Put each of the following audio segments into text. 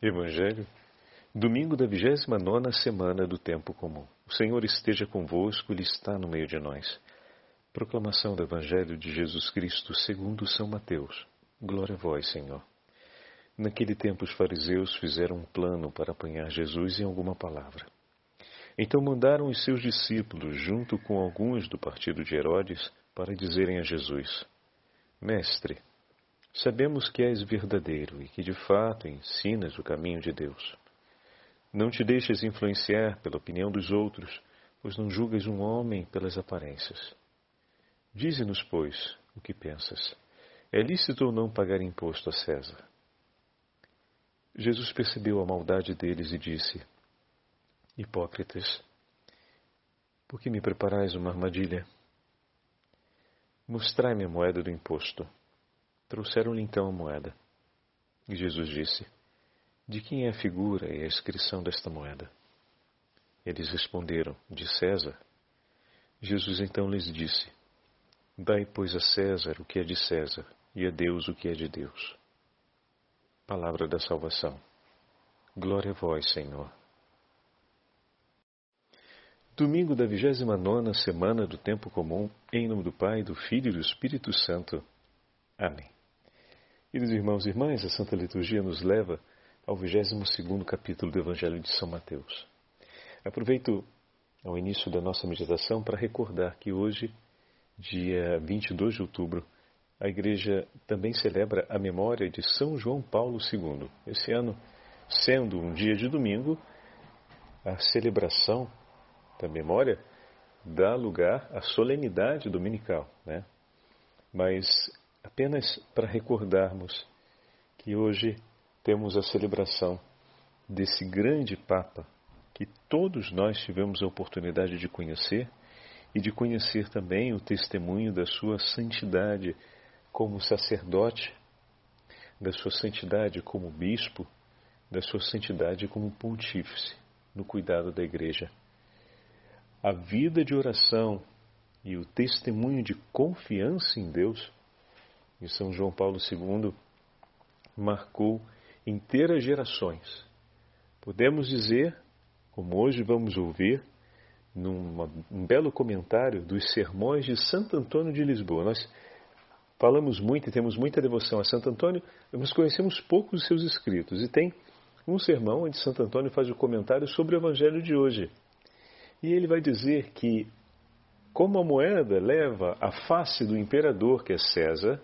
Evangelho, domingo da vigésima nona semana do tempo comum. O Senhor esteja convosco, Ele está no meio de nós. Proclamação do Evangelho de Jesus Cristo segundo São Mateus. Glória a vós, Senhor. Naquele tempo os fariseus fizeram um plano para apanhar Jesus em alguma palavra. Então mandaram os seus discípulos, junto com alguns do partido de Herodes, para dizerem a Jesus: Mestre, Sabemos que és verdadeiro e que de fato ensinas o caminho de Deus. Não te deixes influenciar pela opinião dos outros, pois não julgas um homem pelas aparências. Dize-nos, pois, o que pensas. É lícito ou não pagar imposto a César? Jesus percebeu a maldade deles e disse: Hipócritas, por que me preparais uma armadilha? Mostrai-me a moeda do imposto. Trouxeram-lhe então a moeda. E Jesus disse: De quem é a figura e a inscrição desta moeda? Eles responderam: De César. Jesus então lhes disse: Dai, pois, a César o que é de César, e a Deus o que é de Deus. Palavra da salvação. Glória a vós, Senhor. Domingo da vigésima nona semana do tempo comum, em nome do Pai, do Filho e do Espírito Santo. Amém. Queridos irmãos e irmãs, a Santa Liturgia nos leva ao 22 capítulo do Evangelho de São Mateus. Aproveito ao início da nossa meditação para recordar que hoje, dia 22 de outubro, a Igreja também celebra a memória de São João Paulo II. Esse ano, sendo um dia de domingo, a celebração da memória dá lugar à solenidade dominical, né? Mas apenas para recordarmos que hoje temos a celebração desse grande Papa que todos nós tivemos a oportunidade de conhecer e de conhecer também o testemunho da sua santidade como sacerdote, da sua santidade como bispo, da sua santidade como pontífice no cuidado da igreja. A vida de oração e o testemunho de confiança em Deus de São João Paulo II marcou inteiras gerações. Podemos dizer, como hoje vamos ouvir, num um belo comentário dos sermões de Santo Antônio de Lisboa. Nós falamos muito e temos muita devoção a Santo Antônio, mas conhecemos pouco dos seus escritos. E tem um sermão onde Santo Antônio faz o um comentário sobre o Evangelho de hoje. E ele vai dizer que, como a moeda leva a face do imperador, que é César,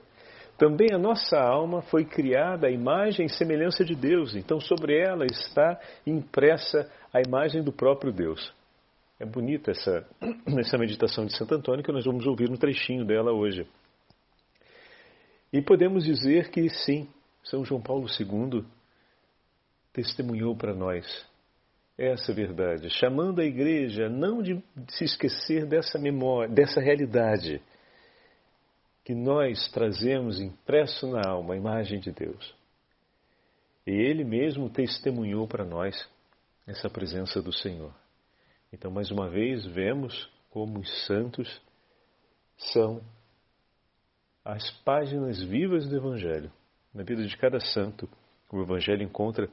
também a nossa alma foi criada à imagem e semelhança de Deus, então sobre ela está impressa a imagem do próprio Deus. É bonita essa, essa meditação de Santo Antônio que nós vamos ouvir um trechinho dela hoje. E podemos dizer que sim, São João Paulo II testemunhou para nós essa verdade, chamando a igreja não de se esquecer dessa memória, dessa realidade que nós trazemos impresso na alma a imagem de Deus. E Ele mesmo testemunhou para nós essa presença do Senhor. Então, mais uma vez, vemos como os santos são as páginas vivas do Evangelho. Na vida de cada santo, o Evangelho encontra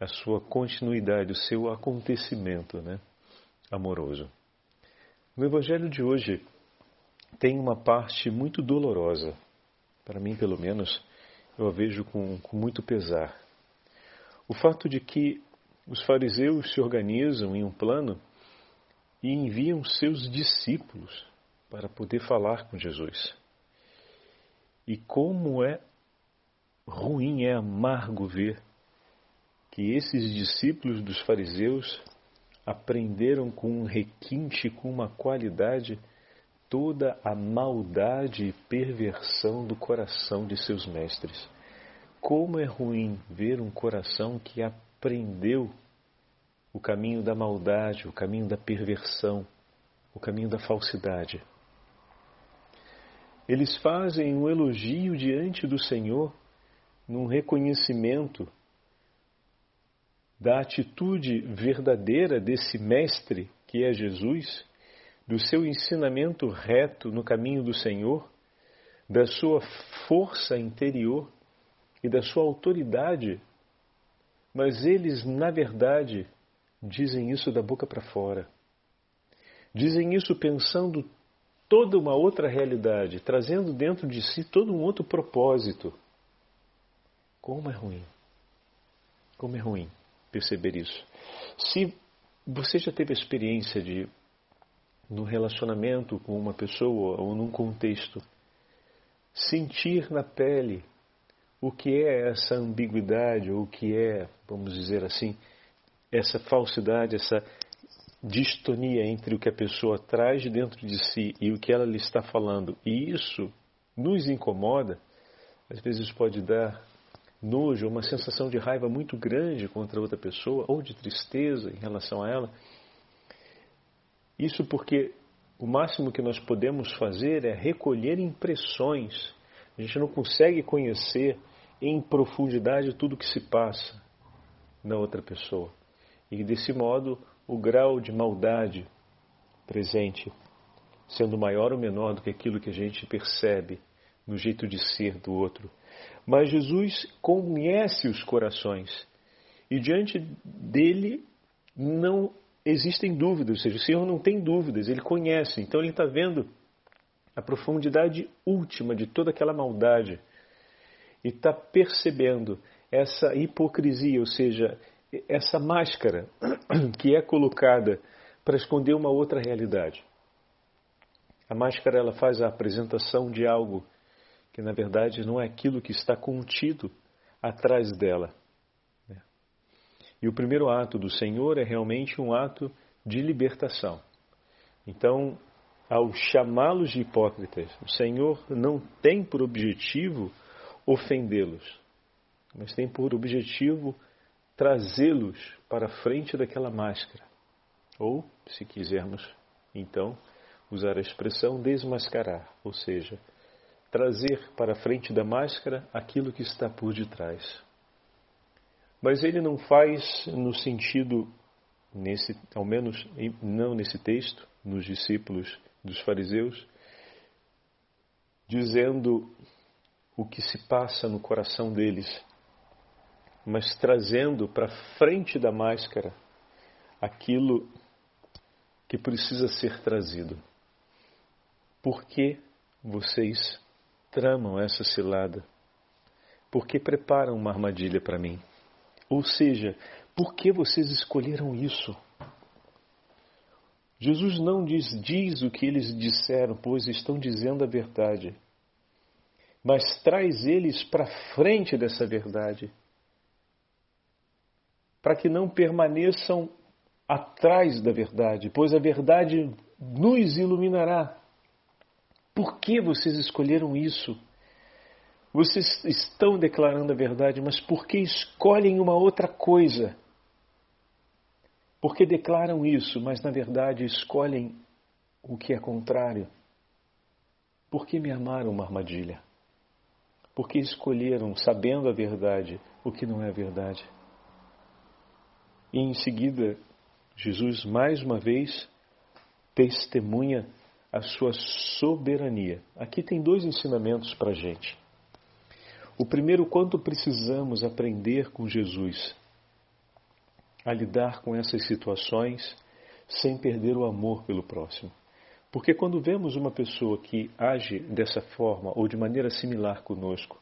a sua continuidade, o seu acontecimento né, amoroso. No Evangelho de hoje, tem uma parte muito dolorosa. Para mim, pelo menos, eu a vejo com, com muito pesar. O fato de que os fariseus se organizam em um plano e enviam seus discípulos para poder falar com Jesus. E como é ruim, é amargo ver que esses discípulos dos fariseus aprenderam com um requinte, com uma qualidade toda a maldade e perversão do coração de seus mestres. Como é ruim ver um coração que aprendeu o caminho da maldade, o caminho da perversão, o caminho da falsidade. Eles fazem um elogio diante do Senhor num reconhecimento da atitude verdadeira desse mestre que é Jesus do seu ensinamento reto no caminho do Senhor, da sua força interior e da sua autoridade mas eles, na verdade, dizem isso da boca para fora. Dizem isso pensando toda uma outra realidade, trazendo dentro de si todo um outro propósito. Como é ruim. Como é ruim perceber isso. Se você já teve a experiência de, no relacionamento com uma pessoa ou num contexto, sentir na pele o que é essa ambiguidade, ou o que é, vamos dizer assim, essa falsidade, essa distonia entre o que a pessoa traz dentro de si e o que ela lhe está falando, e isso nos incomoda, às vezes pode dar nojo, uma sensação de raiva muito grande contra outra pessoa, ou de tristeza em relação a ela. Isso porque o máximo que nós podemos fazer é recolher impressões. A gente não consegue conhecer em profundidade tudo o que se passa na outra pessoa. E desse modo, o grau de maldade presente, sendo maior ou menor do que aquilo que a gente percebe no jeito de ser do outro. Mas Jesus conhece os corações e diante dele não existem dúvidas, ou seja, o Senhor não tem dúvidas, ele conhece, então ele está vendo a profundidade última de toda aquela maldade e está percebendo essa hipocrisia, ou seja, essa máscara que é colocada para esconder uma outra realidade. A máscara ela faz a apresentação de algo que na verdade não é aquilo que está contido atrás dela. E o primeiro ato do Senhor é realmente um ato de libertação. Então, ao chamá-los de hipócritas, o Senhor não tem por objetivo ofendê-los, mas tem por objetivo trazê-los para frente daquela máscara. Ou, se quisermos, então, usar a expressão desmascarar, ou seja, trazer para frente da máscara aquilo que está por detrás. Mas ele não faz no sentido, nesse, ao menos não nesse texto, nos discípulos dos fariseus, dizendo o que se passa no coração deles, mas trazendo para frente da máscara aquilo que precisa ser trazido. Por que vocês tramam essa cilada? Por que preparam uma armadilha para mim? Ou seja, por que vocês escolheram isso? Jesus não diz, diz o que eles disseram, pois estão dizendo a verdade mas traz eles para frente dessa verdade, para que não permaneçam atrás da verdade, pois a verdade nos iluminará. Por que vocês escolheram isso? Vocês estão declarando a verdade, mas por que escolhem uma outra coisa? Porque declaram isso, mas na verdade escolhem o que é contrário? Por que me amaram uma armadilha? porque escolheram, sabendo a verdade, o que não é verdade. E em seguida, Jesus mais uma vez testemunha a sua soberania. Aqui tem dois ensinamentos para a gente. O primeiro, quanto precisamos aprender com Jesus a lidar com essas situações sem perder o amor pelo próximo. Porque quando vemos uma pessoa que age dessa forma ou de maneira similar conosco,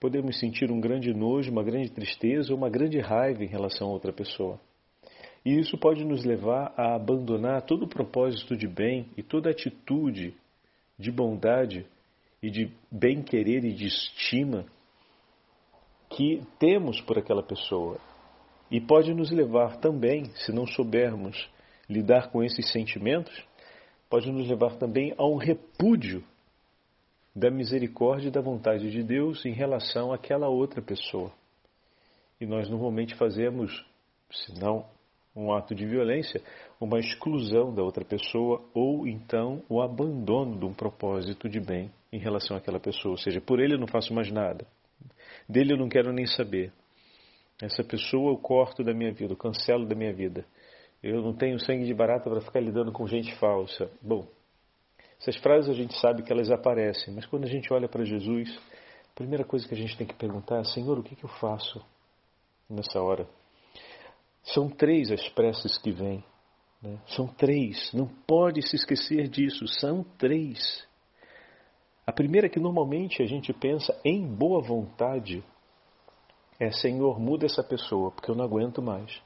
podemos sentir um grande nojo, uma grande tristeza ou uma grande raiva em relação a outra pessoa. E isso pode nos levar a abandonar todo o propósito de bem e toda atitude de bondade e de bem-querer e de estima que temos por aquela pessoa. E pode nos levar também, se não soubermos lidar com esses sentimentos, pode nos levar também a um repúdio da misericórdia e da vontade de Deus em relação àquela outra pessoa. E nós normalmente fazemos, se não um ato de violência, uma exclusão da outra pessoa ou então o abandono de um propósito de bem em relação àquela pessoa. Ou seja, por ele eu não faço mais nada, dele eu não quero nem saber. Essa pessoa eu corto da minha vida, eu cancelo da minha vida. Eu não tenho sangue de barata para ficar lidando com gente falsa. Bom, essas frases a gente sabe que elas aparecem, mas quando a gente olha para Jesus, a primeira coisa que a gente tem que perguntar é: Senhor, o que, que eu faço? nessa hora. São três as preces que vêm. Né? São três. Não pode se esquecer disso. São três. A primeira que normalmente a gente pensa em boa vontade é Senhor, muda essa pessoa, porque eu não aguento mais.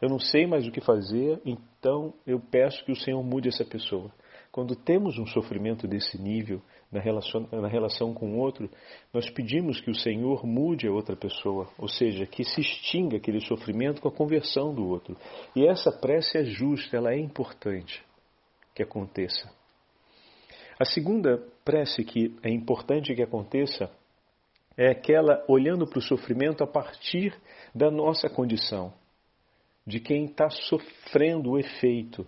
Eu não sei mais o que fazer, então eu peço que o Senhor mude essa pessoa. Quando temos um sofrimento desse nível na relação, na relação com o outro, nós pedimos que o Senhor mude a outra pessoa, ou seja, que se extinga aquele sofrimento com a conversão do outro. E essa prece é justa, ela é importante que aconteça. A segunda prece que é importante que aconteça é aquela olhando para o sofrimento a partir da nossa condição, de quem está sofrendo o efeito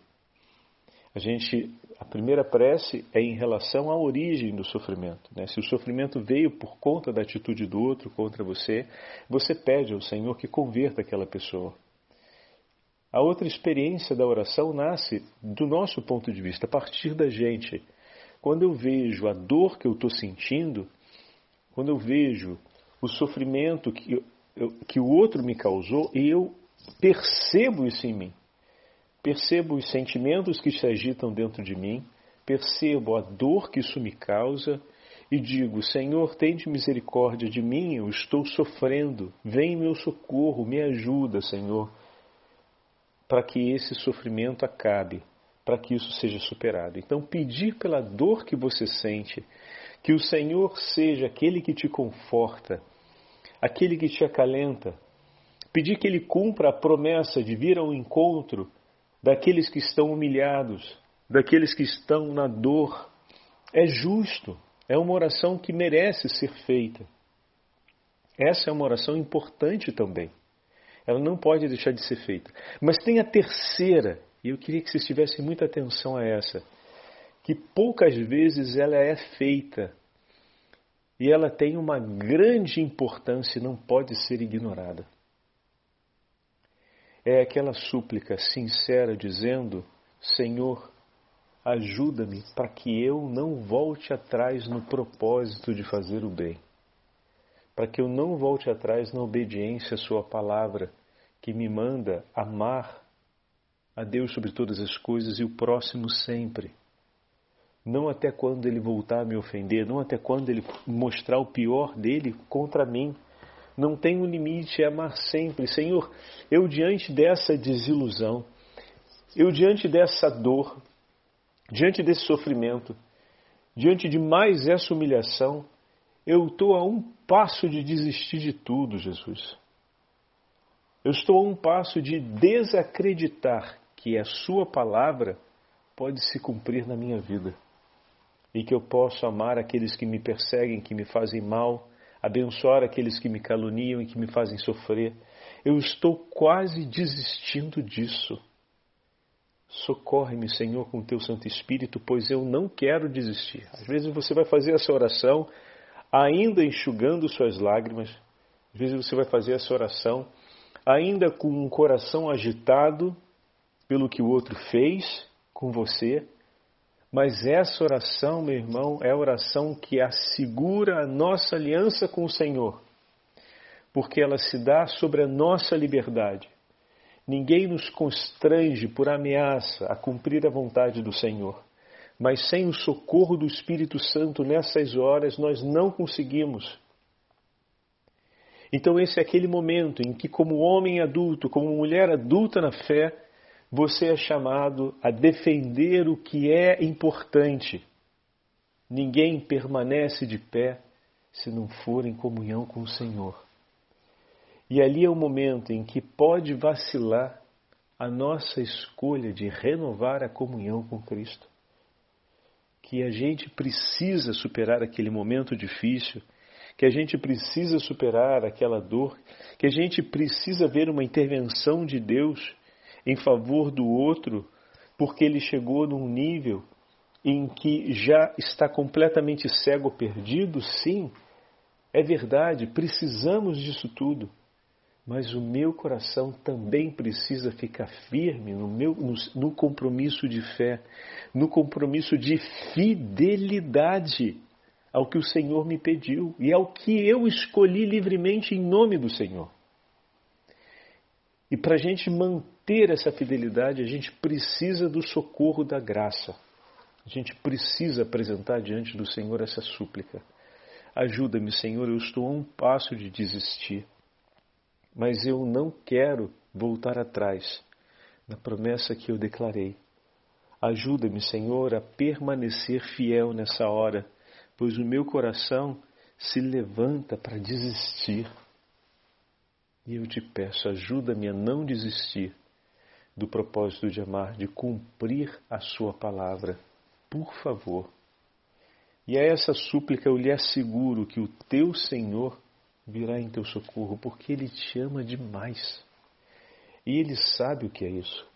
a gente, a primeira prece é em relação à origem do sofrimento. Né? Se o sofrimento veio por conta da atitude do outro contra você, você pede ao Senhor que converta aquela pessoa. A outra experiência da oração nasce do nosso ponto de vista, a partir da gente. Quando eu vejo a dor que eu estou sentindo, quando eu vejo o sofrimento que, eu, que o outro me causou, eu percebo isso em mim percebo os sentimentos que se agitam dentro de mim, percebo a dor que isso me causa e digo: Senhor, tende misericórdia de mim, eu estou sofrendo, vem em meu socorro, me ajuda, Senhor, para que esse sofrimento acabe, para que isso seja superado. Então, pedir pela dor que você sente, que o Senhor seja aquele que te conforta, aquele que te acalenta, pedir que Ele cumpra a promessa de vir ao encontro daqueles que estão humilhados, daqueles que estão na dor. É justo, é uma oração que merece ser feita. Essa é uma oração importante também. Ela não pode deixar de ser feita. Mas tem a terceira, e eu queria que vocês tivessem muita atenção a essa, que poucas vezes ela é feita e ela tem uma grande importância e não pode ser ignorada é aquela súplica sincera dizendo: Senhor, ajuda-me para que eu não volte atrás no propósito de fazer o bem, para que eu não volte atrás na obediência à Sua palavra, que me manda amar a Deus sobre todas as coisas e o próximo sempre. Não até quando ele voltar a me ofender, não até quando ele mostrar o pior dele contra mim, não tem um limite, é amar sempre. Senhor, eu diante dessa desilusão, eu diante dessa dor, diante desse sofrimento, diante de mais essa humilhação, eu estou a um passo de desistir de tudo, Jesus. Eu estou a um passo de desacreditar que a Sua palavra pode se cumprir na minha vida e que eu posso amar aqueles que me perseguem, que me fazem mal, abençoar aqueles que me caluniam e que me fazem sofrer. Eu estou quase desistindo disso. Socorre-me, Senhor, com o teu Santo Espírito, pois eu não quero desistir. Às vezes você vai fazer essa oração ainda enxugando suas lágrimas, às vezes você vai fazer essa oração ainda com um coração agitado pelo que o outro fez com você, mas essa oração, meu irmão, é a oração que assegura a nossa aliança com o Senhor, porque ela se dá sobre a nossa liberdade. Ninguém nos constrange por ameaça a cumprir a vontade do Senhor, mas sem o socorro do Espírito Santo nessas horas nós não conseguimos. Então, esse é aquele momento em que, como homem adulto, como mulher adulta na fé, você é chamado a defender o que é importante. Ninguém permanece de pé se não for em comunhão com o Senhor. E ali é o momento em que pode vacilar a nossa escolha de renovar a comunhão com Cristo. Que a gente precisa superar aquele momento difícil, que a gente precisa superar aquela dor, que a gente precisa ver uma intervenção de Deus em favor do outro, porque ele chegou num nível em que já está completamente cego perdido? Sim, é verdade, precisamos disso tudo. Mas o meu coração também precisa ficar firme no, meu, no, no compromisso de fé, no compromisso de fidelidade ao que o Senhor me pediu e ao que eu escolhi livremente em nome do Senhor. E para a gente manter essa fidelidade, a gente precisa do socorro da graça. A gente precisa apresentar diante do Senhor essa súplica. Ajuda-me, Senhor, eu estou a um passo de desistir, mas eu não quero voltar atrás na promessa que eu declarei. Ajuda-me, Senhor, a permanecer fiel nessa hora, pois o meu coração se levanta para desistir. E eu te peço, ajuda-me a não desistir do propósito de amar, de cumprir a Sua palavra. Por favor. E a essa súplica eu lhe asseguro que o teu Senhor virá em teu socorro, porque Ele te ama demais. E Ele sabe o que é isso.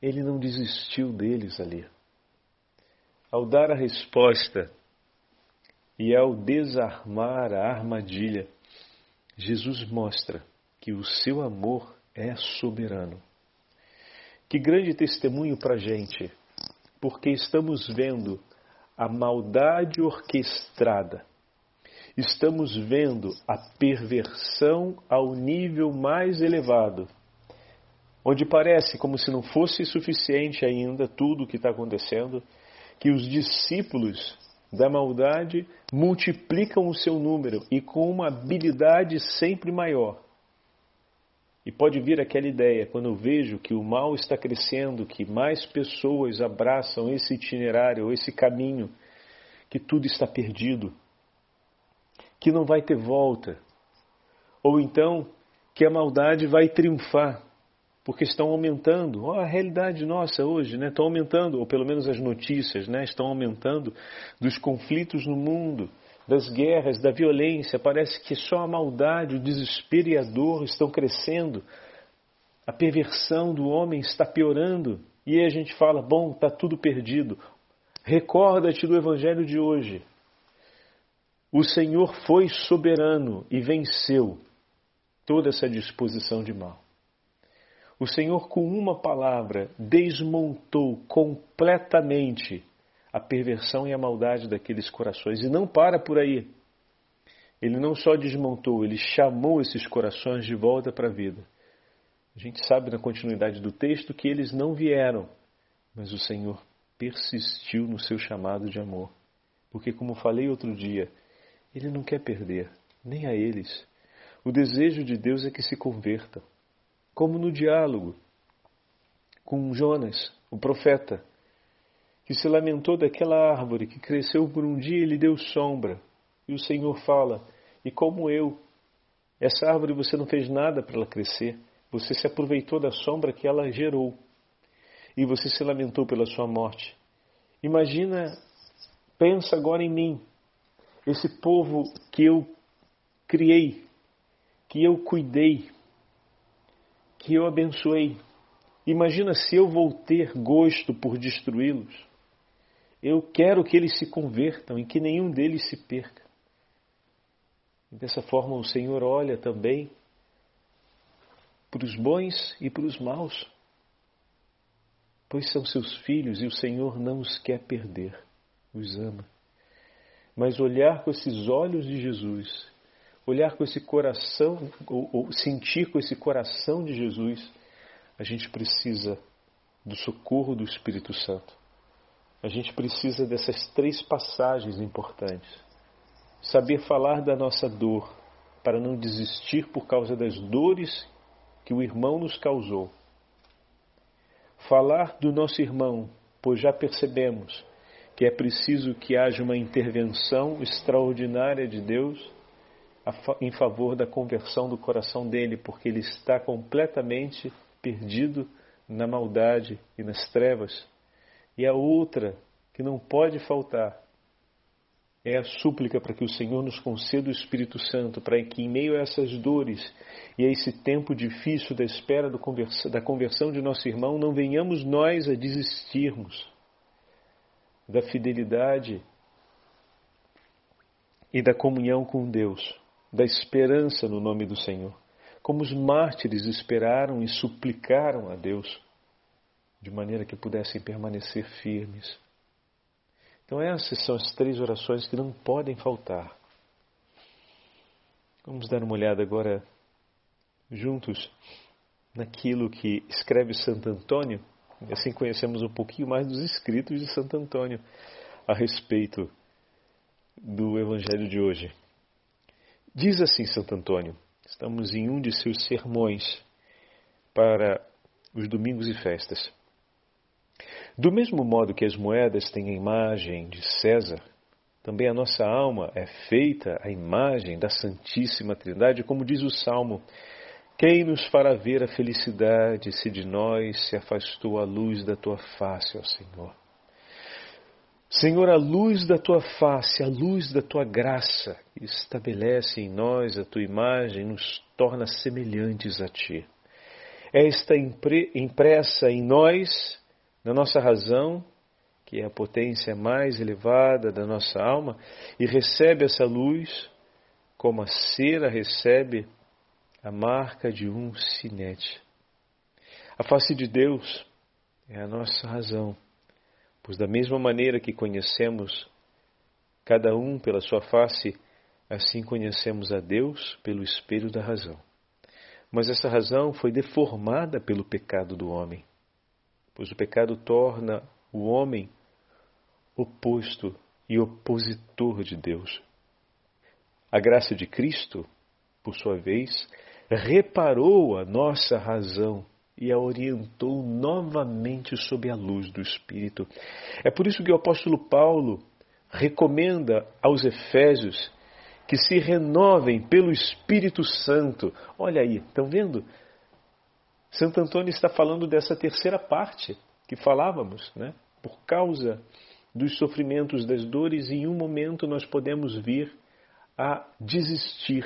Ele não desistiu deles ali. Ao dar a resposta e ao desarmar a armadilha, Jesus mostra que o seu amor é soberano. Que grande testemunho para a gente, porque estamos vendo a maldade orquestrada, estamos vendo a perversão ao nível mais elevado, onde parece como se não fosse suficiente ainda tudo o que está acontecendo, que os discípulos da maldade multiplicam o seu número e com uma habilidade sempre maior. E pode vir aquela ideia, quando eu vejo que o mal está crescendo, que mais pessoas abraçam esse itinerário, esse caminho, que tudo está perdido, que não vai ter volta. Ou então que a maldade vai triunfar porque estão aumentando. Oh, a realidade nossa hoje, né? Estão aumentando, ou pelo menos as notícias, né? Estão aumentando dos conflitos no mundo, das guerras, da violência. Parece que só a maldade, o desespero e a dor estão crescendo. A perversão do homem está piorando. E a gente fala: bom, está tudo perdido. Recorda-te do evangelho de hoje. O Senhor foi soberano e venceu toda essa disposição de mal. O Senhor, com uma palavra, desmontou completamente a perversão e a maldade daqueles corações. E não para por aí. Ele não só desmontou, ele chamou esses corações de volta para a vida. A gente sabe na continuidade do texto que eles não vieram, mas o Senhor persistiu no seu chamado de amor. Porque, como falei outro dia, ele não quer perder, nem a eles. O desejo de Deus é que se convertam como no diálogo com Jonas, o profeta, que se lamentou daquela árvore que cresceu por um dia e lhe deu sombra. E o Senhor fala: E como eu, essa árvore você não fez nada para ela crescer, você se aproveitou da sombra que ela gerou. E você se lamentou pela sua morte. Imagina, pensa agora em mim, esse povo que eu criei, que eu cuidei, que eu abençoei. Imagina se eu vou ter gosto por destruí-los. Eu quero que eles se convertam e que nenhum deles se perca. E dessa forma o Senhor olha também para os bons e para os maus, pois são seus filhos e o Senhor não os quer perder, os ama. Mas olhar com esses olhos de Jesus olhar com esse coração, ou, ou sentir com esse coração de Jesus, a gente precisa do socorro do Espírito Santo. A gente precisa dessas três passagens importantes. Saber falar da nossa dor, para não desistir por causa das dores que o irmão nos causou. Falar do nosso irmão, pois já percebemos que é preciso que haja uma intervenção extraordinária de Deus em favor da conversão do coração dele, porque ele está completamente perdido na maldade e nas trevas. E a outra, que não pode faltar, é a súplica para que o Senhor nos conceda o Espírito Santo, para que em meio a essas dores e a esse tempo difícil da espera da conversão de nosso irmão, não venhamos nós a desistirmos da fidelidade e da comunhão com Deus da esperança no nome do Senhor, como os mártires esperaram e suplicaram a Deus, de maneira que pudessem permanecer firmes. Então, essas são as três orações que não podem faltar. Vamos dar uma olhada agora juntos naquilo que escreve Santo Antônio, e assim conhecemos um pouquinho mais dos escritos de Santo Antônio a respeito do Evangelho de hoje. Diz assim Santo Antônio, estamos em um de seus sermões para os domingos e festas. Do mesmo modo que as moedas têm a imagem de César, também a nossa alma é feita à imagem da Santíssima Trindade, como diz o Salmo. Quem nos fará ver a felicidade se de nós se afastou a luz da tua face, ó Senhor? Senhor, a luz da tua face, a luz da tua graça, estabelece em nós a tua imagem, nos torna semelhantes a ti. Esta impressa em nós, na nossa razão, que é a potência mais elevada da nossa alma, e recebe essa luz como a cera recebe a marca de um sinete. A face de Deus é a nossa razão, pois da mesma maneira que conhecemos cada um pela sua face, assim conhecemos a Deus pelo espelho da razão. Mas essa razão foi deformada pelo pecado do homem, pois o pecado torna o homem oposto e opositor de Deus. A graça de Cristo, por sua vez, reparou a nossa razão e a orientou novamente sob a luz do Espírito. É por isso que o apóstolo Paulo recomenda aos Efésios que se renovem pelo Espírito Santo. Olha aí, estão vendo? Santo Antônio está falando dessa terceira parte que falávamos, né? Por causa dos sofrimentos, das dores, em um momento nós podemos vir a desistir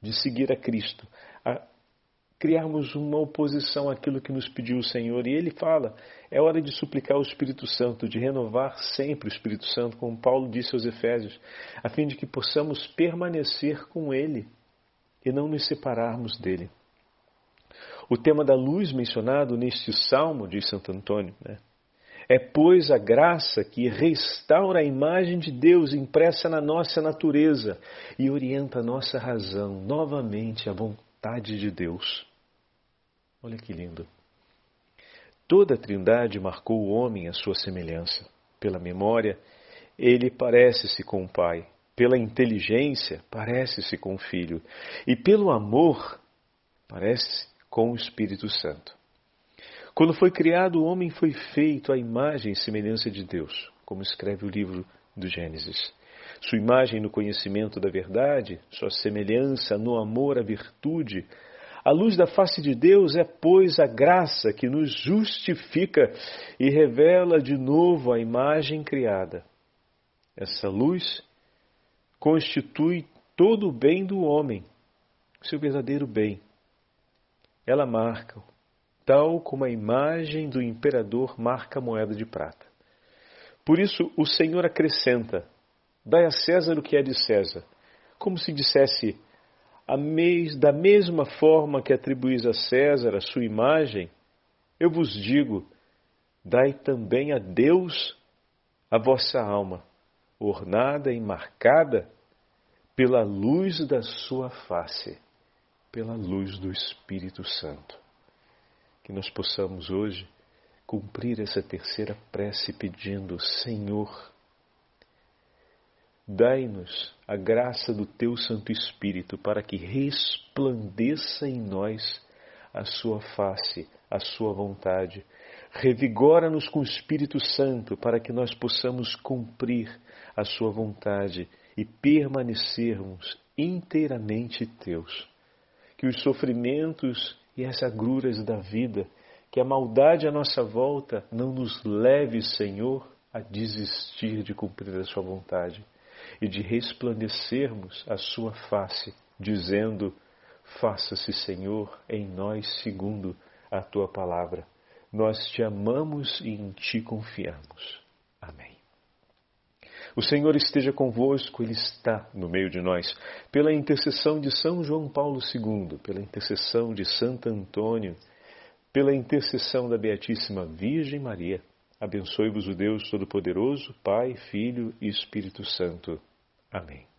de seguir a Cristo, a criarmos uma oposição àquilo que nos pediu o Senhor. E ele fala: é hora de suplicar o Espírito Santo, de renovar sempre o Espírito Santo, como Paulo disse aos Efésios, a fim de que possamos permanecer com Ele e não nos separarmos dele. O tema da luz mencionado neste salmo, diz Santo Antônio, né? É, pois, a graça que restaura a imagem de Deus impressa na nossa natureza e orienta a nossa razão novamente à vontade de Deus. Olha que lindo. Toda a Trindade marcou o homem à sua semelhança. Pela memória, ele parece-se com o Pai. Pela inteligência, parece-se com o Filho. E pelo amor, parece-se com o Espírito Santo. Quando foi criado, o homem foi feito à imagem e semelhança de Deus, como escreve o livro do Gênesis. Sua imagem no conhecimento da verdade, sua semelhança no amor à virtude. A luz da face de Deus é, pois, a graça que nos justifica e revela de novo a imagem criada. Essa luz constitui todo o bem do homem, seu verdadeiro bem. Ela marca tal como a imagem do imperador marca a moeda de prata. Por isso o Senhor acrescenta: Dai a César o que é de César, como se dissesse: da mesma forma que atribuís a César a sua imagem, eu vos digo: dai também a Deus a vossa alma, ornada e marcada pela luz da sua face, pela luz do Espírito Santo que nós possamos hoje cumprir essa terceira prece pedindo: Senhor, dai-nos a graça do teu Santo Espírito para que resplandeça em nós a sua face, a sua vontade. Revigora-nos com o Espírito Santo para que nós possamos cumprir a sua vontade e permanecermos inteiramente teus. Que os sofrimentos e as agruras da vida, que a maldade à nossa volta não nos leve, Senhor, a desistir de cumprir a Sua vontade e de resplandecermos a Sua face, dizendo: Faça-se, Senhor, em nós segundo a Tua palavra. Nós te amamos e em Ti confiamos. Amém. O Senhor esteja convosco, Ele está no meio de nós. Pela intercessão de São João Paulo II, pela intercessão de Santo Antônio, pela intercessão da Beatíssima Virgem Maria, abençoe-vos o Deus Todo-Poderoso, Pai, Filho e Espírito Santo. Amém.